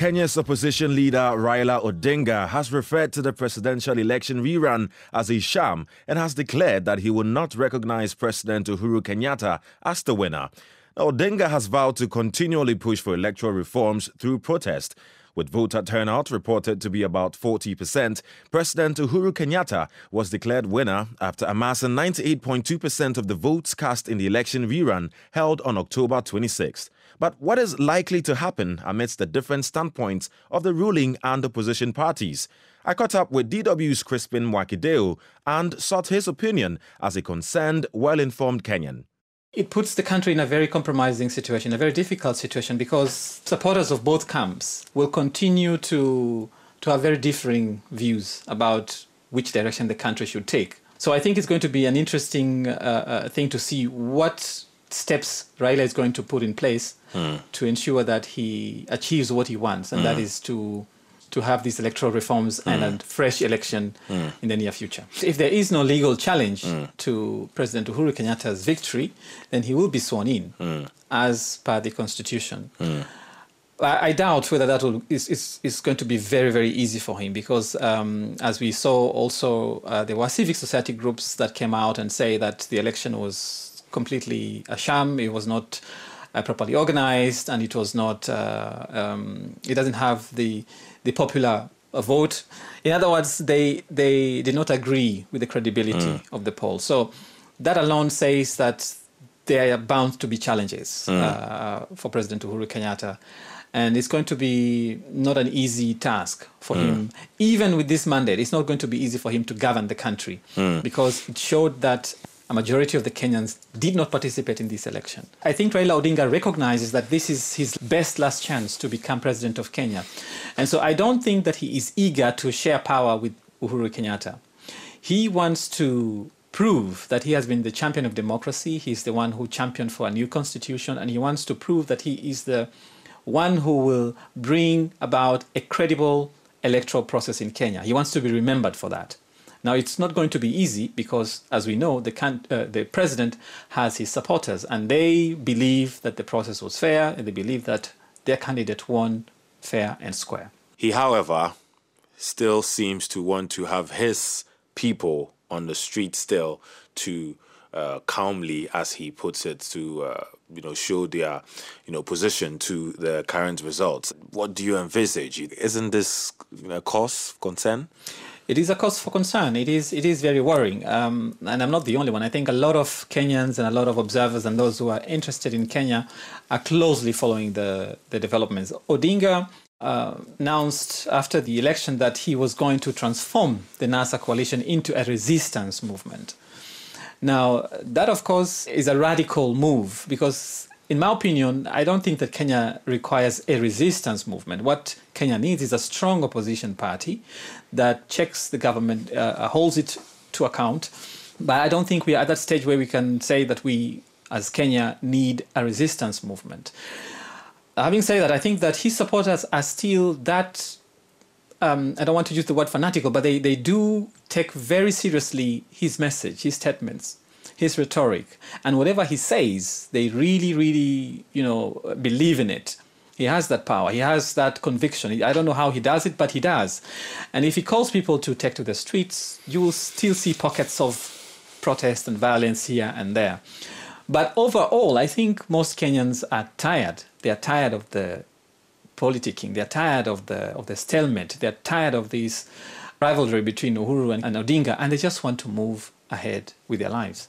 Kenya's opposition leader Raila Odinga has referred to the presidential election rerun as a sham and has declared that he will not recognize President Uhuru Kenyatta as the winner. Odinga has vowed to continually push for electoral reforms through protest. With voter turnout reported to be about 40%, President Uhuru Kenyatta was declared winner after amassing 98.2% of the votes cast in the election rerun held on October 26th. But what is likely to happen amidst the different standpoints of the ruling and opposition parties? I caught up with DW's Chrispin Mwakideu and sought his opinion as a concerned, well informed Kenyan. It puts the country in a very compromising situation, a very difficult situation, because supporters of both camps will continue to, to have very differing views about which direction the country should take. So I think it's going to be an interesting uh, uh, thing to see what steps Raila is going to put in place mm. to ensure that he achieves what he wants, and mm. that hmm. to to have these electoral reforms mm. and a fresh election mm. in the near future. If there is no legal challenge mm. to President Uhuru Kenyatta's victory, then he will be sworn in as per the constitution. I, I, doubt whether that will, is, is, is going to be very, very easy for him because, um, as we saw, also uh, there were civic society groups that came out and say that the election was completely a sham. It was not uh, properly organized, and it was not. Uh, um, it doesn't have the the popular vote. In other words, they they did not agree with the credibility mm. of the poll. So that alone says that there are bound to be challenges mm. uh, for President Uhuru Kenyatta. And it's going to be not an easy task for mm. him. Even with this mandate, it's not going to be easy for him to govern the country mm. because it showed that a majority of the Kenyans did not participate in this election. I think Raila Odinga recognizes that this is his best last chance to become president of Kenya. And so I don't think that he is eager to share power with Uhuru Kenyatta. He wants to prove that he has been the champion of democracy. He's the one who championed for a new constitution, and he wants to prove that he is the one who will bring about a credible electoral process in Kenya. He wants to be remembered for that. Now, it's not going to be easy because, as we know, the, uh, the president has his supporters and they believe that the process was fair and they believe that their candidate won fair and square. He, however, still seems to want to have his people on the street still to uh, calmly, as he puts it, to uh, you know show their you know position to the current results. What do you envisage? Isn't this you know, a cause concern? It is a cause for concern. It is it is very worrying, um, and I'm not the only one. I think a lot of Kenyans and a lot of observers and those who are interested in Kenya are closely following the the developments. Odinga uh, announced after the election that he was going to transform the NASA coalition into a resistance movement. Now, that of course is a radical move because in my opinion, I don't think that Kenya requires a resistance movement. What Kenya needs is a strong opposition party that checks the government, uh, uh, holds it to account. But I don't think we are at that stage where we can say that we, as Kenya, need a resistance movement. Having said that, I think that his supporters are still that. Um, I don't want to use the word fanatical, but they, they do take very seriously his message, his statements his rhetoric, and whatever he says, they really, really, you know, believe in it. He has that power. He has that conviction. I don't know how he does it, but he does. And if he calls people to take to the streets, you will still see pockets of protest and violence here and there. But overall, I think most Kenyans are tired. They are tired of the politicking. They are tired of the of the stalemate. They are tired of this rivalry between Uhuru and, and Odinga, and they just want to move ahead with their lives.